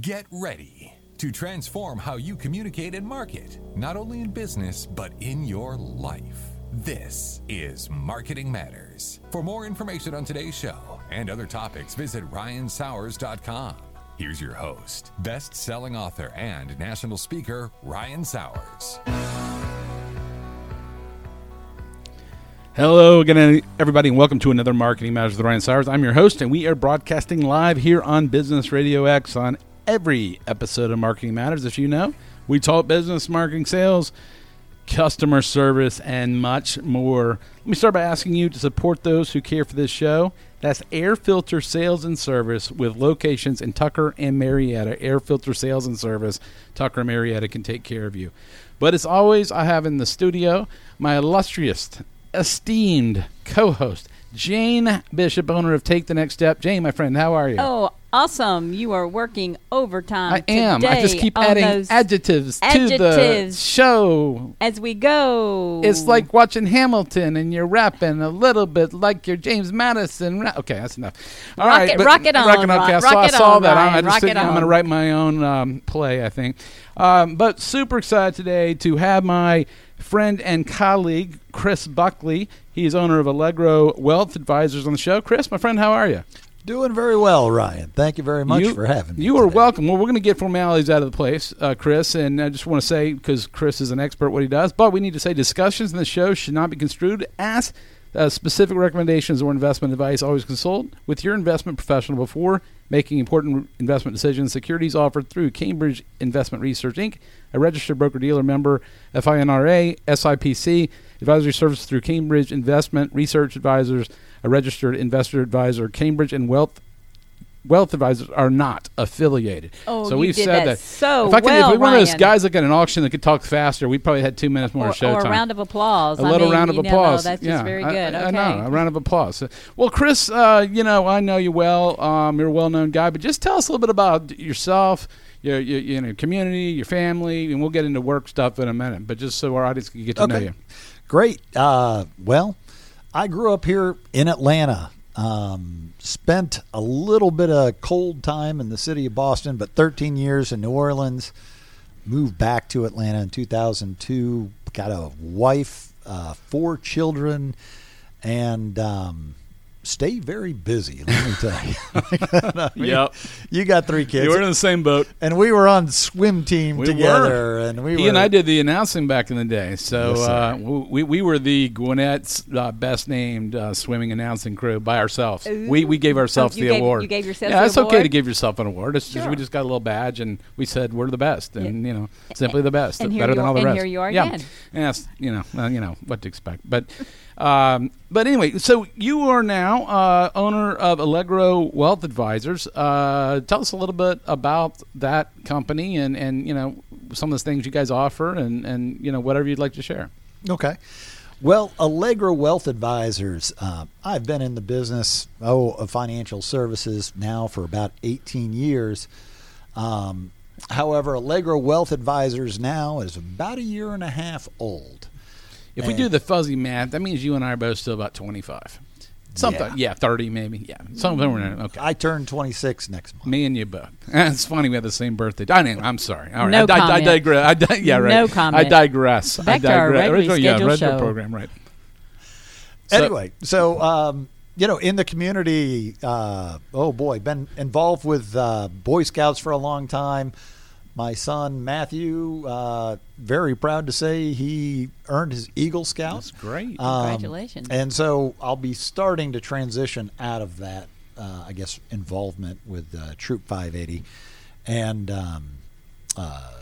Get ready to transform how you communicate and market, not only in business, but in your life. This is Marketing Matters. For more information on today's show and other topics, visit ryansauers.com. Here's your host, best selling author and national speaker, Ryan Sauers. Hello again, everybody, and welcome to another Marketing Matters with Ryan Sauers. I'm your host, and we are broadcasting live here on Business Radio X on every episode of Marketing Matters. As you know, we talk business, marketing, sales, customer service, and much more. Let me start by asking you to support those who care for this show. That's Air Filter Sales and Service with locations in Tucker and Marietta. Air Filter Sales and Service, Tucker and Marietta can take care of you. But as always, I have in the studio my illustrious esteemed co-host Jane Bishop, owner of Take the Next Step. Jane, my friend, how are you? Oh, awesome! You are working overtime. I am. I just keep adding those adjectives, to the show. as we go. It's like watching Hamilton and you're rapping a little bit like you're James Madison. Ra- okay, that's enough. All Rock right, it- rock it on, rock it on. Okay, I saw, I saw on, that. I'm- Ryan, I just rock think I'm going to write my own um, play, I think. Um, but super excited today to have my friend and colleague, Chris Buckley. He's owner of Allegro Wealth Advisors on the show. Chris, my friend, how are you? Doing very well, Ryan. Thank you very much you, for having me. You are welcome. Well, we're going to get formalities out of the place, uh, Chris, and I just want to say because Chris is an expert what he does, but we need to say discussions in the show should not be construed as uh, specific recommendations or investment advice. Always consult with your investment professional before making important investment decisions. Securities offered through Cambridge Investment Research Inc., a registered broker dealer member, FINRA, SIPC, advisory service through Cambridge Investment Research Advisors, a registered investor advisor, Cambridge and Wealth wealth advisors are not affiliated. Oh, so you we've did said that so if I could, well, if we one of those guys like at an auction that could talk faster, we probably had two minutes more or, show or a time. round of applause. A I little mean, round of you know, applause. that's yeah, just very good. I, okay. I know. A round of applause. Well, Chris, uh, you know, I know you well. Um, you're a well-known guy, but just tell us a little bit about yourself, your, your you know, community, your family, and we'll get into work stuff in a minute. But just so our audience can get to know you. Great. Uh, well, I grew up here in Atlanta. Um, spent a little bit of cold time in the city of Boston, but 13 years in New Orleans. Moved back to Atlanta in 2002. Got a wife, uh, four children, and um, stay very busy. Let me tell you. I mean, Yep. You got three kids. You were in the same boat. and we were on swim team We together, and we he were. and I did the announcing back in the day. So Yes, uh, we we were the Gwinnett's uh, best named uh, swimming announcing crew by ourselves. We we gave ourselves Oh, the gave- award. you gave yourselves Yeah, it's okay to give yourself an award. It's just we just got a little badge and we said we're the best and you know simply the best, and better than are- all the and rest. here you are yeah. again. Yes, you know, you know what to expect. But um, but anyway, so you are now uh, owner of Allegro Wealth Advisors. Uh, tell us a little bit about that company and and you know some of the things you guys offer and and you know whatever you'd like to share. Okay. Well, Allegro Wealth Advisors, uh, I've been in the business oh of financial services now for about 18 years. Um, however, Allegro Wealth Advisors now is about a year and a half old. If we do the fuzzy math, that means you and I are both still about twenty five. Something, yeah. Yeah. thirty maybe, yeah, something. in there. Okay, I turn 26 next month. Me and you both. It's funny we have the same birthday. I know, I'm sorry. All right. No I, I, I digress. I di- yeah, right. No comment. I digress. Back I to our digress. regularly yeah, scheduled regular show. program, right. So- anyway, so um, you know, in the community, uh, oh boy, been involved with uh, Boy Scouts for a long time. My son Matthew, uh, very proud to say he earned his Eagle Scout. That's great. Um, Congratulations. and so I'll be starting to transition out of that, uh, I guess, involvement with uh, Troop 580, and um, uh,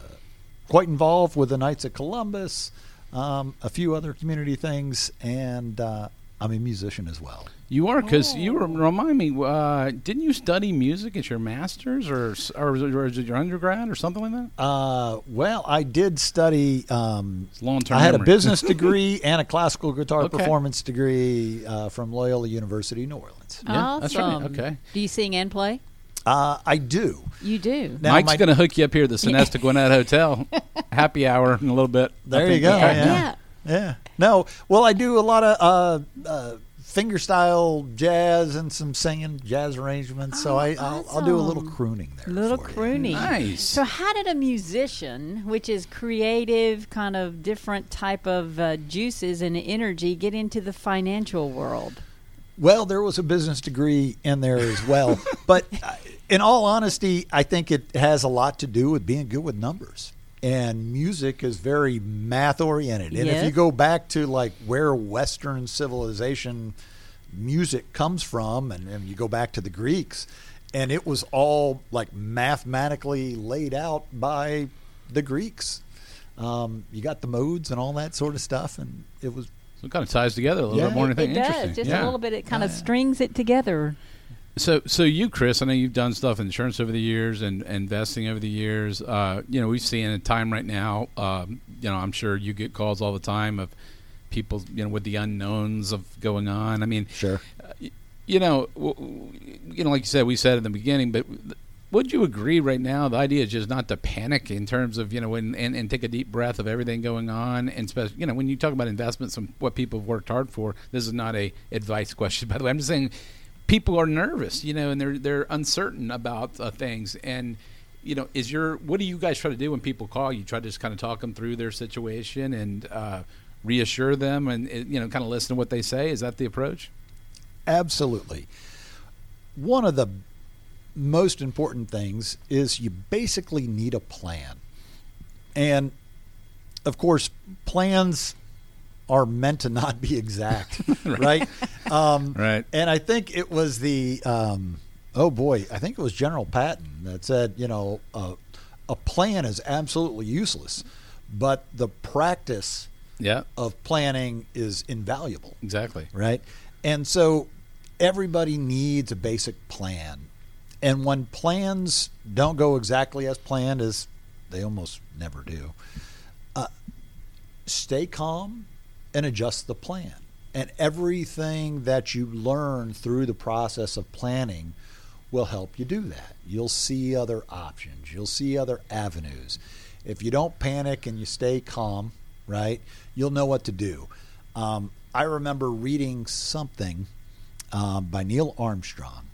quite involved with the Knights of Columbus, um, a few other community things, and uh, I'm a musician as well. You are because Oh. you were, remind me. Uh, didn't you study music at your master's or or or was it your undergrad or something like that? Uh, well, I did study. Um, long-term I had memory. a business degree and a classical guitar Okay. performance degree uh, from Loyola University, New Orleans. Yeah, awesome. that's right. Okay. Do you sing and play? Uh, I do. You do. Now, Mike's my- going to hook you up here at the Sonesta Gwinnett Hotel. Happy hour in a little bit. There you think. go. Yeah, yeah. yeah. Yeah. No. Well, I do a lot of uh, uh, fingerstyle jazz and some singing jazz arrangements. so Oh, I, I'll, I'll do a little crooning there. A little for you. crooning. Nice. So, how did a musician, which is creative, kind of different type of uh, juices and energy, get into the financial world? Well, there was a business degree in there as well. but uh, in all honesty, I think it has a lot to do with being good with numbers. And music is very math oriented. And if you go back to like where Western civilization music comes from, and, and you go back to the Greeks, and it was all like mathematically laid out by the Greeks. Um, you got the modes and all that sort of stuff, and it was So it kind of ties together a little Yeah. bit more. than I it does. Interesting. Just yeah. a little bit. It kind of Yeah. strings it together. So, so you, Chris, I know you've done stuff in insurance over the years and, and investing over the years. Uh, you know, we've seen a time right now. Um, you know, I'm sure you get calls all the time of people, you know, with the unknowns of going on. I mean, sure. you know, w- w- you know, like you said, we said in the beginning, but would you agree right now? The idea is just not to panic in terms of you know, and, and, and take a deep breath of everything going on, and especially you know, when you talk about investments and what people have worked hard for. This is not a advice question, by the way. I'm just saying people are nervous, you know, and they're they're uncertain about uh, things, and you know, is your what do you guys try to do when people call? You try to just kind of talk them through their situation and uh, reassure them, and you know, kind of listen to what they say. Is that the approach? Absolutely. One of the most important things is you basically need a plan. And of course, plans are meant to not be exact, right? Um, Right. And I think it was the, um, oh boy, I think it was General Patton that said, you know, uh, a plan is absolutely useless, but the practice Yeah, of planning is invaluable exactly. right? And so everybody needs a basic plan. And when plans don't go exactly as planned, as they almost never do, uh, stay calm and adjust the plan. And everything that you learn through the process of planning will help you do that. You'll see other options, you'll see other avenues. If you don't panic and you stay calm, right, you'll know what to do. Um, I remember reading something um, by Neil Armstrong,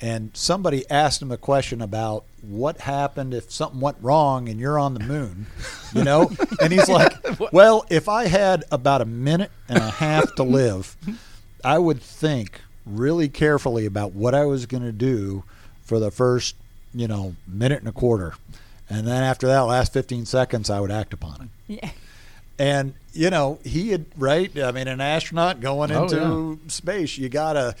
and somebody asked him a question about what happened if something went wrong and you're on the moon, you know? and he's like, Well, if I had about a minute and a half to live, I would think really carefully about what I was going to do for the first, you know, minute and a quarter. And then after that last 15 seconds, I would act upon it. Yeah. And you know, he had right. I mean, an astronaut going Oh, into space, you gotta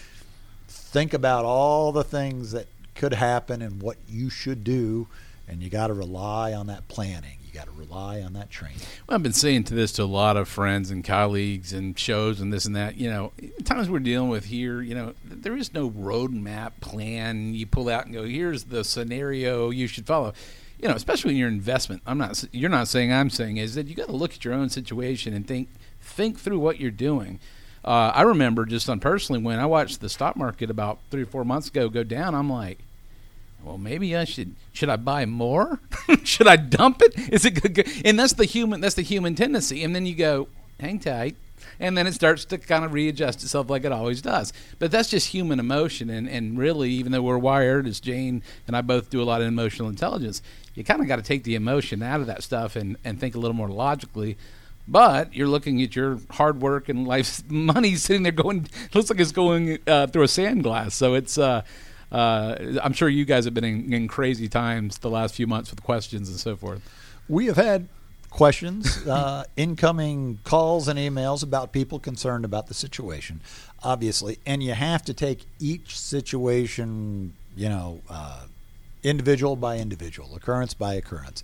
think about all the things that could happen and what you should do, and you got to rely on that planning. You got to rely on that training. Well, I've been saying to this to a lot of friends and colleagues and shows and this and that. You know, times we're dealing with here, you know, there is no roadmap plan you pull out and go, here's the scenario you should follow. You know, especially in your investment. I'm not. You're not saying. I'm saying is that you got to look at your own situation and think think through what you're doing. Uh, I remember just on personally when I watched the stock market about three or four months ago go down. I'm like, well, maybe I should. Should I buy more? should I dump it? Is it good? And that's the human. That's the human tendency. And then you go, hang tight, and then it starts to kind of readjust itself like it always does. But that's just human emotion. And and really, even though we're wired, as Jane and I both do a lot of emotional intelligence, you kind of got to take the emotion out of that stuff and and think a little more logically. But you're looking at your hard work and life's money sitting there going, looks like it's going uh, through a sand glass. So it's, uh, uh, I'm sure you guys have been in, in crazy times the last few months with questions and so forth. We have had questions, uh, incoming calls and emails about people concerned about the situation, obviously, and you have to take each situation, you know, uh, individual by individual, occurrence by occurrence,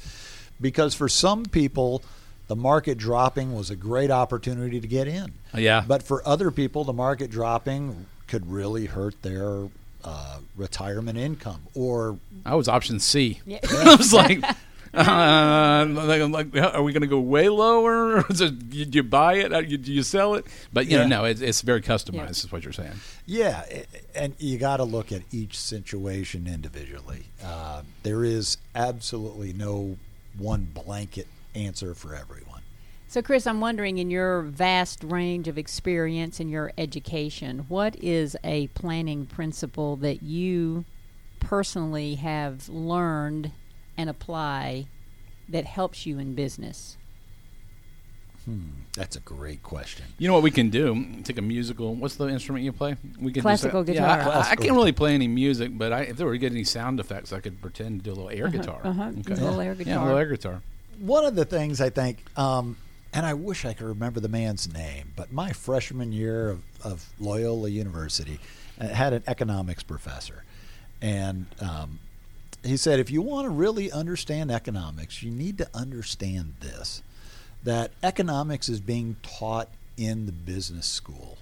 because for some people. The market dropping was a great opportunity to get in. Yeah. But for other people, the market dropping could really hurt their uh, retirement income or I was option C. Yeah. I was like, uh, like, like, are we going to go way lower? Or do you buy it? Uh, you- Do you sell it? But you Yeah. know, no, it's, it's very customized. Yeah. Is what you're saying. Yeah, and you got to look at each situation individually. Uh, there is absolutely no one blanket answer for everyone. So, Chris, I'm wondering in your vast range of experience in your education, what is a planning principle that you personally have learned and apply that helps you in business? That's a great question. You know what we can do? Take a musical. What's the instrument you play? We can Classical just, Yeah, I- guitar. I, I, Classical. can't really play any music, but I, if there were to get any sound effects, I could pretend to do a little air guitar. uh-huh. A little air Yeah, a guitar. little air guitar. One of the things I think, um, and I wish I could remember the man's name, but my freshman year of, of Loyola University uh, had an economics professor. And um, he said, if you want to really understand economics, you need to understand this that economics is being taught in the business school.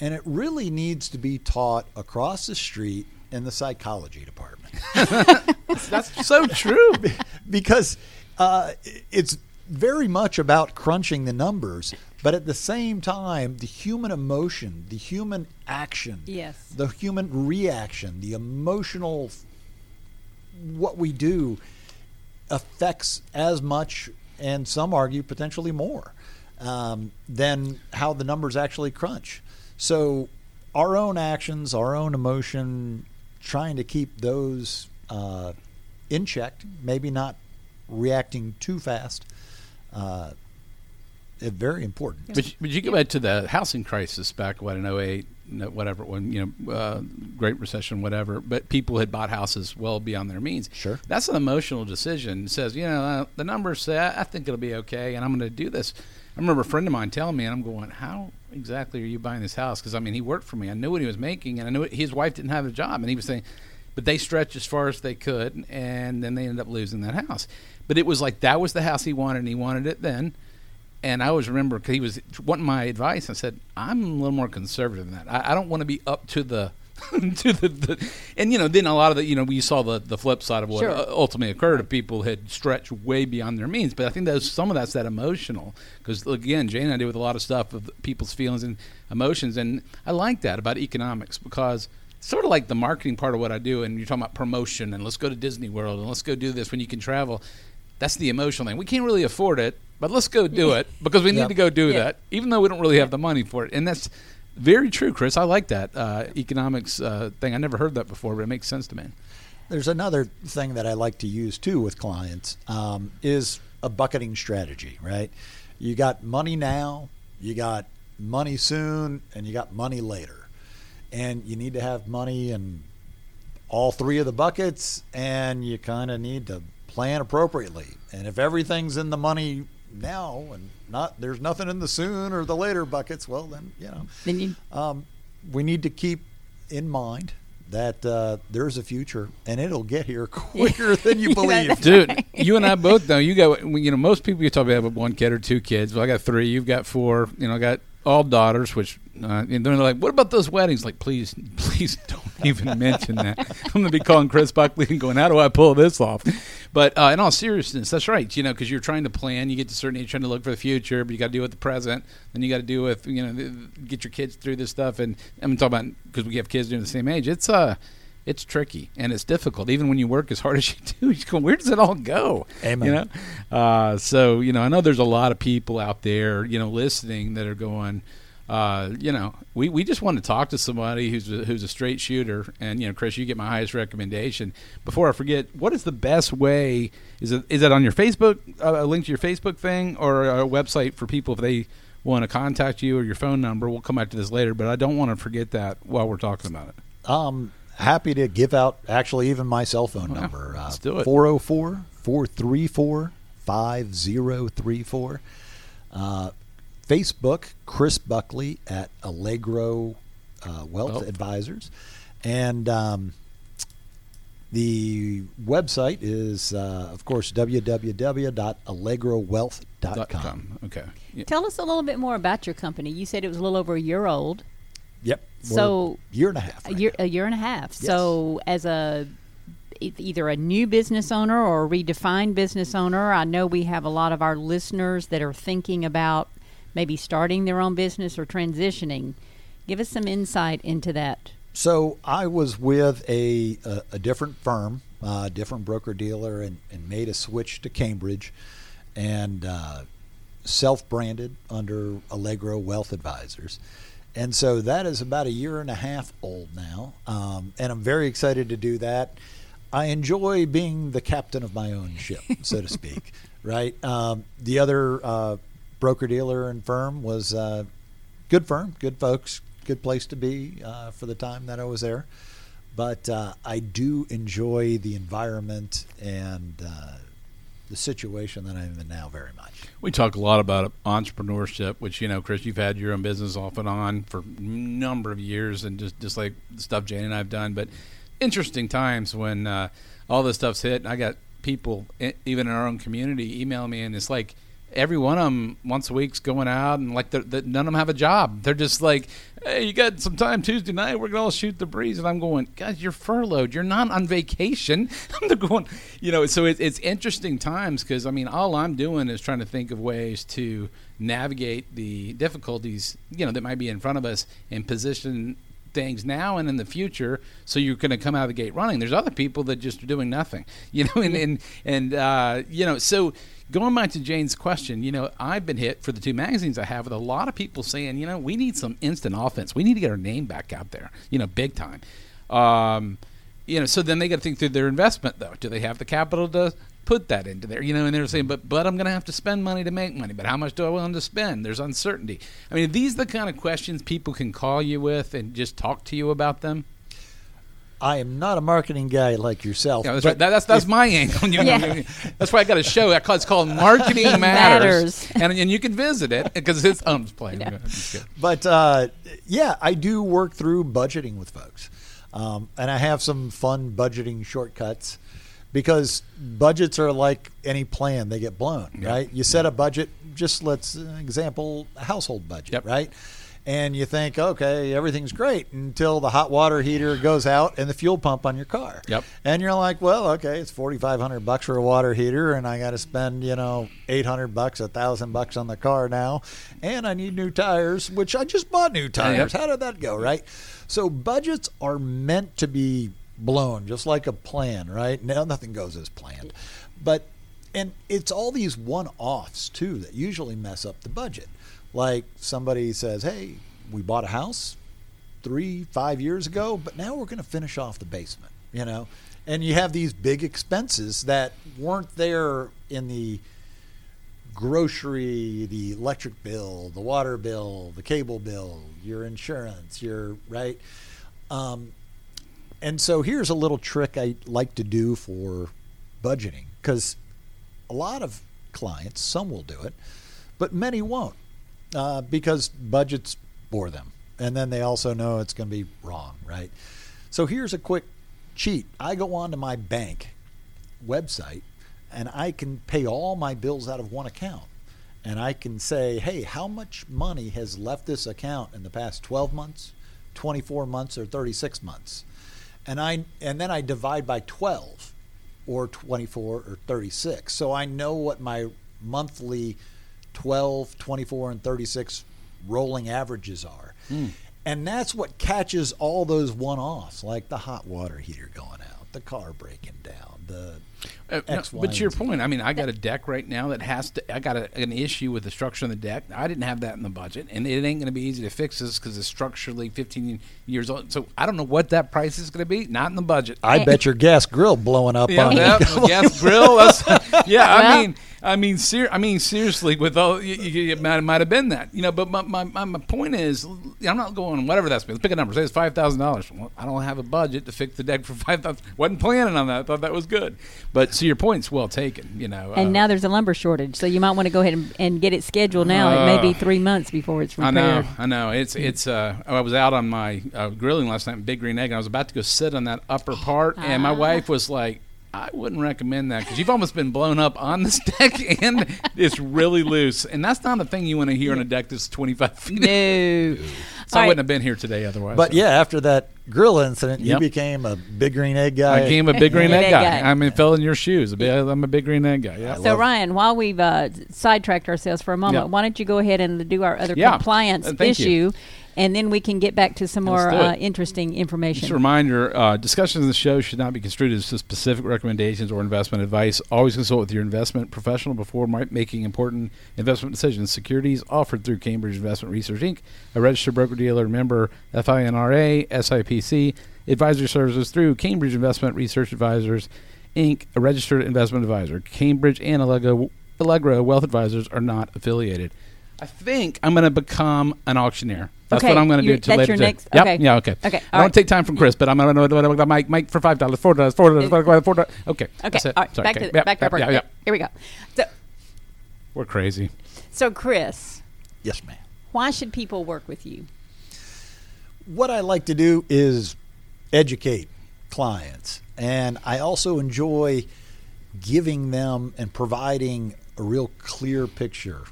And it really needs to be taught across the street in the psychology department. That's so true. because uh, it's very much about crunching the numbers, but at the same time, the human emotion, the human action, Yes. the human reaction, the emotional, what we do affects as much, and some argue potentially more, um, than how the numbers actually crunch. So, our own actions, our own emotion, trying to keep those uh, in check, maybe not reacting too fast, uh, very important. But, but you go back to the housing crisis back what in 08, whatever when you know uh, Great Recession, whatever. But people had bought houses well beyond their means. Sure. that's an emotional decision. It says you know uh, the numbers say I, I think it'll be okay, and I'm going to do this. I remember a friend of mine telling me, and I'm going, how exactly are you buying this house? Because I mean, he worked for me. I knew what he was making, and I knew it, his wife didn't have a job, and he was saying. But they stretched as far as they could, and then they ended up losing that house. But it was like that was the house he wanted, and he wanted it then. And I always remember because he was wanting my advice. I said, "I'm a little more conservative than that. I, I don't want to be up to the." to the, the and you know then a lot of the you know we saw the the flip side of what Sure. ultimately occurred if people had stretched way beyond their means but i think that some of that's that emotional because again jane and i deal with a lot of stuff of people's feelings and emotions and i like that about economics because sort of like the marketing part of what i do and you're talking about promotion and let's go to disney world and let's go do this when you can travel that's the emotional thing we can't really afford it but let's go do it because we need Yep. to go do Yeah. that even though we don't really have the money for it and that's very true chris i like that uh, economics uh, thing i never heard that before but it makes sense to me There's another thing that I like to use too with clients um, is a bucketing strategy, right? You got money now, you got money soon, and you got money later. And you need to have money in all three of the buckets, and you kind of need to plan appropriately. And if everything's in the money now and not there's nothing in the soon or the later buckets, well then you know Then you um, we need to keep in mind that uh, there's a future and it'll get here quicker than you believe. that's- dude you and i both know you got you know most people you talk about have one kid or two kids well i got three you've got four you know i got all daughters which uh, and they're like what about those weddings? Like please please don't even mention that. I'm to be calling chris buckley and going how do i pull this off? But uh, in all seriousness that's right you know because you're trying to plan you get to a certain age trying to look for the future but you got to deal with the present then you got to deal with you know get your kids through this stuff and i'm talking about because we have kids during the same age it's uh it's tricky and it's difficult. Even when you work as hard as you do, you go, where does it all go? Amen. You know, uh, so you know, I know there's a lot of people out there, you know, listening that are going, uh, you know, we, we just want to talk to somebody who's a, who's a straight shooter. And you know, Chris, you get my highest recommendation. Before I forget, what is the best way? Is it is it on your Facebook? Uh, a link to your Facebook thing or a website for people if they want to contact you or your phone number? We'll come back to this later, but I don't want to forget that while we're talking about it. Um, happy to give out actually even my cell phone Wow. number. Uh, Let's do it. 404 434 5034. Uh, Facebook, Chris Buckley at Allegro uh, Wealth Wealth. Advisors. And um, the website is, uh, of course, www.allegrowealth.com. Dot com. Okay. Yeah. tell us a little bit more about your company. You said it was a little over a year old, Yep. So, a year and a half. a year now. a year and a half. So as a either a new business owner or a redefined business owner, I know we have a lot of our listeners that are thinking about maybe starting their own business or transitioning. Give us some insight into that. So I was with a a, a different firm, uh, different broker dealer, and, and made a switch to Cambridge, and uh, self branded under Allegro Wealth Advisors. And so that is about a year and a half old now. Um, and I'm very excited to do that. I enjoy being the captain of my own ship, so to speak, right? Um, the other uh, broker dealer and firm was uh, good firm, good folks, good place to be uh, for the time that I was there. But uh, I do enjoy the environment and uh, the situation that I'm in now very much. We talk a lot about entrepreneurship, which you know, Chris, you've had your own business off and on for a number of years, and just just like stuff Jane and I've done. But interesting times when uh, all this stuff's hit, and I got people even in our own community emailing me, and it's like every one of them once a week's going out and like they're, they're, none of them have a job. They're just like, hey, you got some time Tuesday night? We're gonna all shoot the breeze. And I'm going, guys, you're furloughed. You're not on vacation. I'm going, you know. So it, it's interesting times because I mean, all I'm doing is trying to think of ways to navigate the difficulties you know that might be in front of us and position things now and in the future so you're going to come out of the gate running there's other people that just are doing nothing you know and and, and uh, you know so going back to Jane's question, you know, I've been hit for the two magazines I have with a lot of people saying, you know, we need some instant offense. We need to get our name back out there, you know, big time. Um, you know, so then they got to think through their investment, though. Do they have the capital to put that into there? You know, and they're saying, but but I'm going to have to spend money to make money. But how much do I want to spend? There's uncertainty. I mean, these are the kind of questions people can call you with and just talk to you about them. I am not a marketing guy like yourself. Yeah, that's right. That, that's that's my angle. You know, yeah. That's why I got a show. It's called Marketing Matters, Matters. and and you can visit it because it's. I'm playing. Yeah. But uh, yeah, I do work through budgeting with folks, um, and I have some fun budgeting shortcuts because budgets are like any plan; they get blown. Yep. Right? You set a budget. Just let's uh, example a household budget. Yep. Right and you think, okay, everything's great until the hot water heater goes out and the fuel pump on your car. Yep. And you're like, well, okay, it's forty five hundred bucks for a water heater, and I got to spend you know eight hundred bucks, a thousand bucks on the car now, and I need new tires, which I just bought new tires. Yep. How did that go? Right. So budgets are meant to be blown, just like a plan, right? Now nothing goes as planned, but and it's all these one offs too that usually mess up the budget like somebody says, "Hey, we bought a house three, five years ago, but now we're going to finish off the basement." You know, and you have these big expenses that weren't there in the grocery, the electric bill, the water bill, the cable bill, your insurance, your right. Um, and so here's a little trick I like to do for budgeting because a lot of clients, some will do it, but many won't uh, because budgets bore them. And then they also know it's going to be wrong, right? So here's a quick cheat. I go onto my bank website and I can pay all my bills out of one account. And I can say, hey, how much money has left this account in the past 12 months, 24 months, or 36 months? And I and then I divide by 12 or 24 or 36. So I know what my monthly 12, 24, and 36 rolling averages are. Mm. And that's what catches all those one offs, like the hot water heater going out, the car breaking down, the uh, no, but to your point, I mean, I got a deck right now that has to. I got a, an issue with the structure of the deck. I didn't have that in the budget, and it ain't going to be easy to fix this because it's structurally 15 years old. So I don't know what that price is going to be. Not in the budget. I bet your gas grill blowing up yeah, on yeah, gas grill. yeah, I mean, I mean, ser- I mean, seriously, with all you, you, it might, might have been that, you know. But my, my, my point is, I'm not going whatever that's. Let's pick a number. Say it's five thousand dollars. Well, I don't have a budget to fix the deck for five thousand. wasn't planning on that. I thought that was good. But so your point's well taken. You know. And uh, now there's a lumber shortage, so you might want to go ahead and, and get it scheduled now. Uh, it may be uh, three months before it's repaired. I know. I know. It's it's. Uh, I was out on my uh, grilling last night, Big Green Egg, and I was about to go sit on that upper part, and my ah. wife was like I wouldn't recommend that because you've almost been blown up on this deck and it's really loose. And that's not a thing you want to hear on a deck that's 25 feet. No. so All I wouldn't right. have been here today otherwise. But so. yeah, after that grill incident, yep. you became a big green egg guy. I became a big green egg guy. I mean, fell in your shoes. I'm a big green egg guy. Yeah. So, Ryan, while we've uh, sidetracked ourselves for a moment, yep. why don't you go ahead and do our other yeah. compliance uh, issue? You and then we can get back to some more uh, interesting information. Just a reminder: uh, discussions in the show should not be construed as specific recommendations or investment advice. Always consult with your investment professional before making important investment decisions. Securities offered through Cambridge Investment Research Inc., a registered broker dealer, member FINRA, SIPC. Advisory services through Cambridge Investment Research Advisors Inc., a registered investment advisor. Cambridge and Allegro, Allegro Wealth Advisors are not affiliated. I think I'm going to become an auctioneer. That's Okay, what I'm going to do you're- that's later your today. next- Yep, okay. Yeah. Okay. Okay, I all don't right. take time from Chris, but I'm going to Mike, Mike for five dollars, four dollars, four dollars, four dollars, four dollars. Okay. Okay, That's it. all right, Sorry, back okay. to Yep, back to our yep, yeah, yeah. Here we go. So, We're crazy. so Chris, Yes, ma'am. why should people work with you? what I like to do is educate clients, and I also enjoy giving them and providing a real clear picture,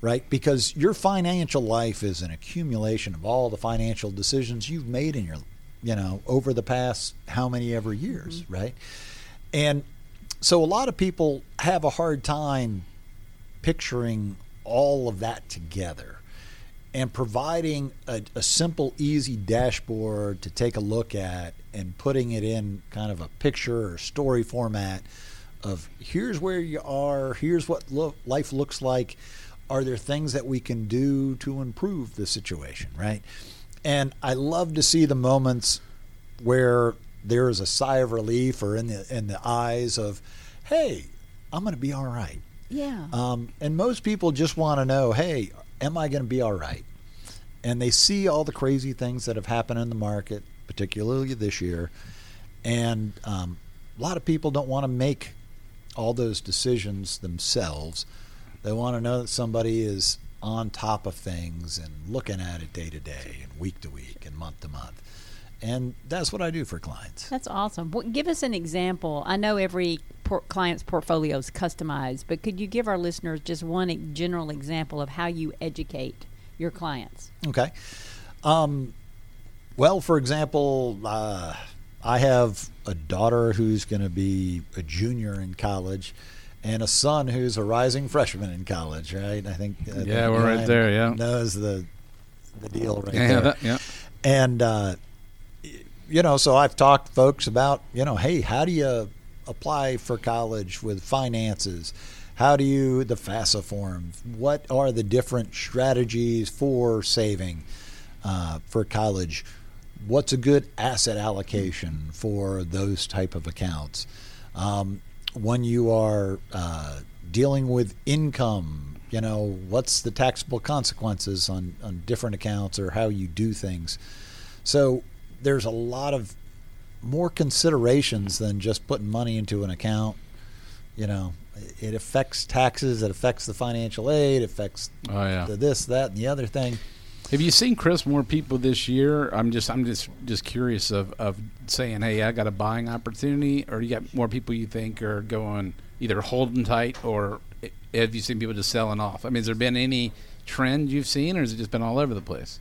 right? Because your financial life is an accumulation of all the financial decisions you've made in your, you know, over the past how many ever years, mm-hmm. right? And so a lot of people have a hard time picturing all of that together and providing a, a simple, easy dashboard to take a look at and putting it in kind of a picture or story format of here's where you are, here's what lo- life looks like. Are there things that we can do to improve the situation, right? And I love to see the moments where there is a sigh of relief or in the in the eyes of, hey, I'm going to be all right. Yeah. Um, and most people just want to know, hey, am I going to be all right? And they see all the crazy things that have happened in the market, particularly this year. And um, a lot of people don't want to make all those decisions themselves. They want to know that somebody is on top of things and looking at it day to day and week to week and month to month. And that's what I do for clients. That's awesome. Well, give us an example. I know every por- client's portfolio is customized, but could you give our listeners just one general example of how you educate your clients? Okay. Um, well, for example, uh, I have a daughter who's going to be a junior in college, and a son who's a rising freshman in college. Right? I think. I think Yeah, we're right there, yeah. knows the the deal right Yeah. there. That, yeah. And uh, you know, so I've talked to folks about you know, hey, how do you apply for college with finances? How do you the FAFSA form? What are the different strategies for saving uh, for college? What's a good asset allocation for those type of accounts? Um, when you are uh, dealing with income, you know, what's the taxable consequences on, on different accounts or how you do things? So there's a lot of more considerations than just putting money into an account. You know, it affects taxes, it affects the financial aid, it affects Oh yeah. the this, that, and the other thing. Have you seen Chris more people this year? I'm just I'm just just curious of, of saying, hey, I got a buying opportunity, or you got more people you think are going either holding tight, or have you seen people just selling off? I mean, has there been any trend you've seen, or has it just been all over the place?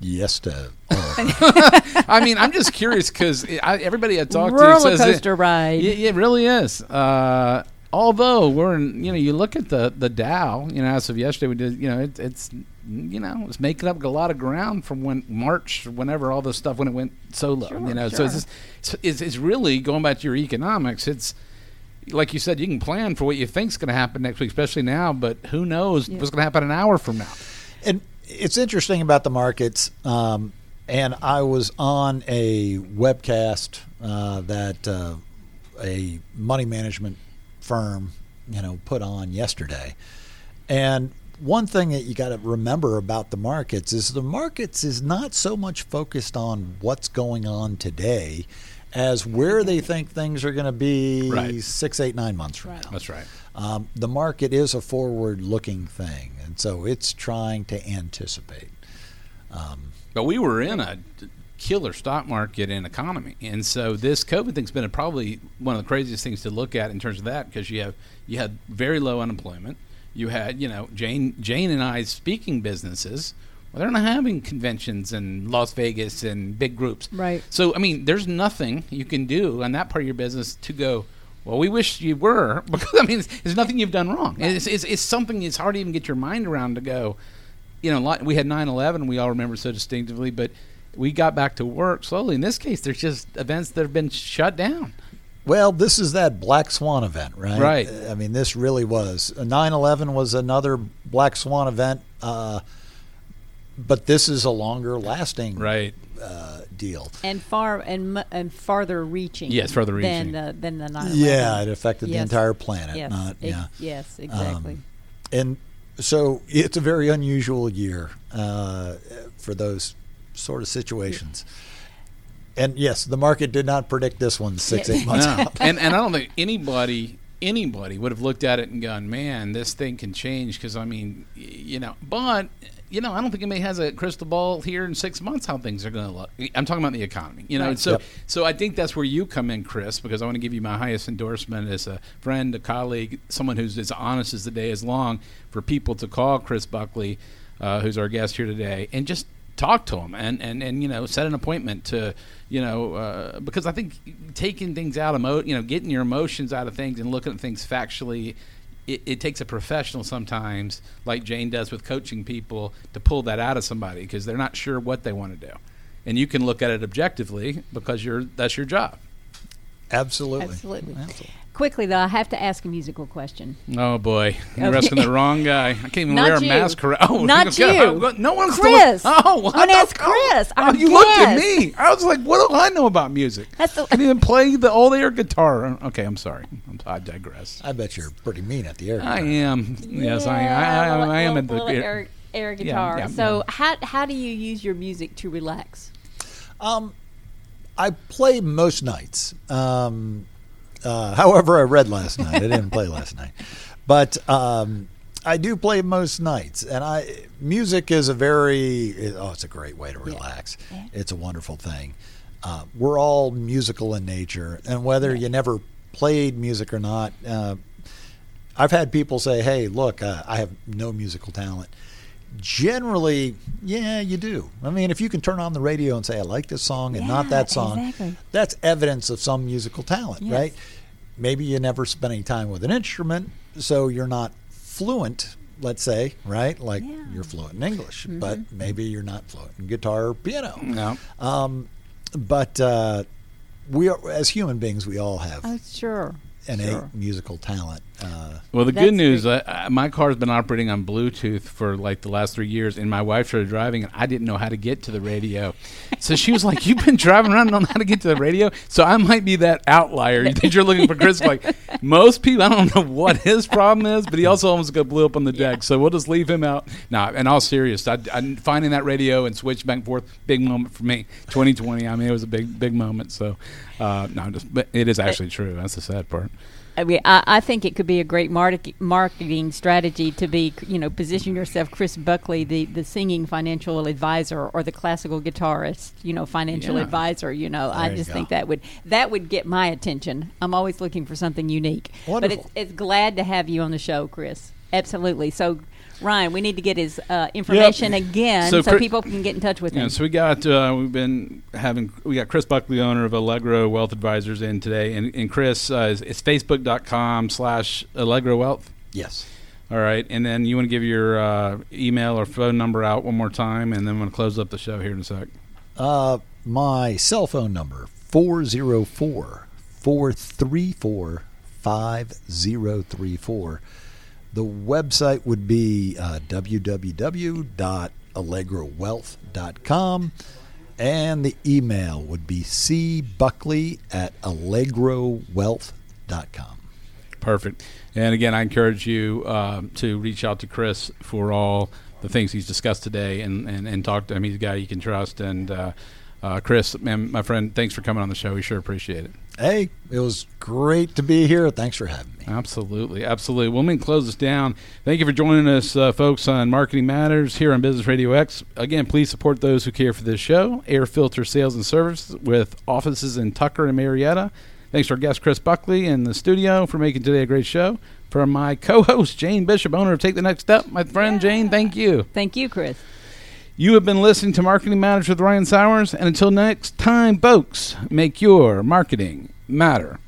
Yes to. I mean, I'm just curious because everybody I talk to Roller says it- coaster ride. Yeah, it really is. Uh, although we're in, you know, you look at the the Dow, you know, as of yesterday, we did, you know, it, it's, you know, it's making up a lot of ground from when March, whenever all this stuff when it went so low, you know. So it's, just, it's it's it's really going back to your economics. It's like you said, you can plan for what you think's going to happen next week, especially now, but who knows what's going to happen an hour from now? And it's interesting about the markets. Um, and I was on a webcast uh, that uh, a money management firm, you know, put on yesterday. And one thing that you got to remember about the markets is the markets is not so much focused on what's going on today as where they think things are going to be Right. six, eight, nine months from Right. now. That's right. Um, the market is a forward-looking thing, and so it's trying to anticipate. Um, But we were in a killer stock market and economy, and so this COVID thing's been a, probably one of the craziest things to look at in terms of that because you have you had very low unemployment. You had you know Jane Jane and I speaking businesses. Well, they're not having conventions in Las Vegas and big groups. Right. So I mean, there's nothing you can do on that part of your business to go. Well, we wish you were because I mean, it's, there's nothing you've done wrong. It's, it's, it's something it's hard to even get your mind around to go you know, lot- we had 9/11. We all remember so distinctively, but we got back to work slowly. In this case, there's just events that have been shut down. Well, this is that black swan event, right? Right. I mean, this really was. 9 11 was another black swan event, uh, but this is a longer lasting Right. uh, deal. and far and and farther reaching. Yes, farther reaching. than the, than the 9 Yeah, it affected the entire planet. Yes, Not, ex- yeah. yes, exactly. Um, And so it's a very unusual year uh, for those sort of situations. And yes, the market did not predict this one six, months No. out. and and I don't think anybody anybody would have looked at it and gone, "Man, this thing can change." Because I mean, you know, but you know, I don't think anybody has a crystal ball here in six months how things are going to look. I'm talking about the economy, you know. Right. So Yep. so I think that's where you come in, Chris, because I want to give you my highest endorsement as a friend, a colleague, someone who's as honest as the day is long, for people to call Chris Buckley, uh, who's our guest here today, and just talk to them and, and, and you know set an appointment to you know uh, because I think taking things out of emo- you know getting your emotions out of things and looking at things factually it, it takes a professional sometimes like Jane does with coaching people to pull that out of somebody because they're not sure what they want to do and you can look at it objectively because you're that's your job Absolutely. Absolutely. Absolutely. Quickly though, I have to ask a musical question. oh boy you're Okay. asking the wrong guy I can't even Not wear a you. mask around oh Not okay. you. Oh, no one's Chris. doing, oh I'm gonna what? ask Chris, oh, our you looked at me I was like what do I know about music That's the- I didn't even play the old air guitar. Okay, I'm sorry. I'm, I digress. I bet you're pretty mean at the air. Guitar. I am. Yes, I, I, I, I am little- at the. little air, air Yeah, guitar. yeah, so how how do you use your music to relax? Um, I play most nights. Um, uh, however, I read last night. I didn't play last night, but um, I do play most nights. And I music is a very oh, it's a great way to relax. Yeah. It's a wonderful thing. Uh, we're all musical in nature, and whether you never played music or not, uh, I've had people say, "Hey, look, uh, I have no musical talent." Generally, yeah, you do. I mean, if you can turn on the radio and say, "I like this song" and not that song, exactly. that's evidence of some musical talent, Yes. right? Maybe you never spent any time with an instrument, so you're not fluent. Let's say, right? Like Yeah. Mm-hmm. you're fluent in English, but maybe you're not fluent in guitar or piano. No. Um, but uh, we are, as human beings, we all have Oh, sure. innate sure. musical talent. Uh, Well, the good news, great. uh, uh, my car's been operating on Bluetooth for like the last three years, and my wife started driving, and I didn't know how to get to the radio. So she was like, "You've been driving around, and don't know how to get to the radio." So I might be that outlier. You think you're looking for Chris? Like most people, I don't know what his problem is, but he also almost got blew up on the deck. So we'll just leave him out. Now, in all serious, I, I finding that radio and switch back and forth, big moment for me. 2020. I mean, it was a big, big moment. So uh, no, just but it is actually true. That's the sad part. I mean, I, I think it could be a great market, marketing strategy to be, you know, position yourself, Chris Buckley, the, the singing financial advisor, or the classical guitarist, you know, financial Yeah. advisor. You know, I There you just go. think that would that would get my attention. I'm always looking for something unique. But Wonderful. it's, it's glad to have you on the show, Chris. Absolutely. So, Ryan, we need to get his uh, information again So so, Chri- people can get in touch with him. Yeah, him. so we got uh, we've been having we got Chris Buckley, the owner of Allegro Wealth Advisors, in today, and, and Chris uh, is, it's facebook.com slash Allegro Wealth. yes. All right, and then you want to give your uh, email or phone number out one more time, and then I'm going to close up the show here in a sec. Uh, my cell phone number 404 434 5034. The website would be uh, www.allegrowealth.com and the email would be cbuckley at allegrowealth.com. Perfect. And again, I encourage you uh, to reach out to Chris for all the things he's discussed today, and, and, and talk to him. He's a guy you can trust. And uh, uh, Chris, man, my friend, thanks for coming on the show. We sure appreciate it. Hey, it was great to be here. Thanks for having me. Absolutely, absolutely. Well, let me close this down. Thank you for joining us, uh, folks, on Marketing Matters here on Business Radio X. Again, please support those who care for this show. Air Filter Sales and Service with offices in Tucker and Marietta. Thanks to our guest Chris Buckley in the studio for making today a great show. For my co-host Jane Bishop, owner of Take the Next Step, my friend Jane, thank you. Thank you, Chris. You have been listening to Marketing Matters with Ryan Sauers, and until next time, folks, make your marketing matter.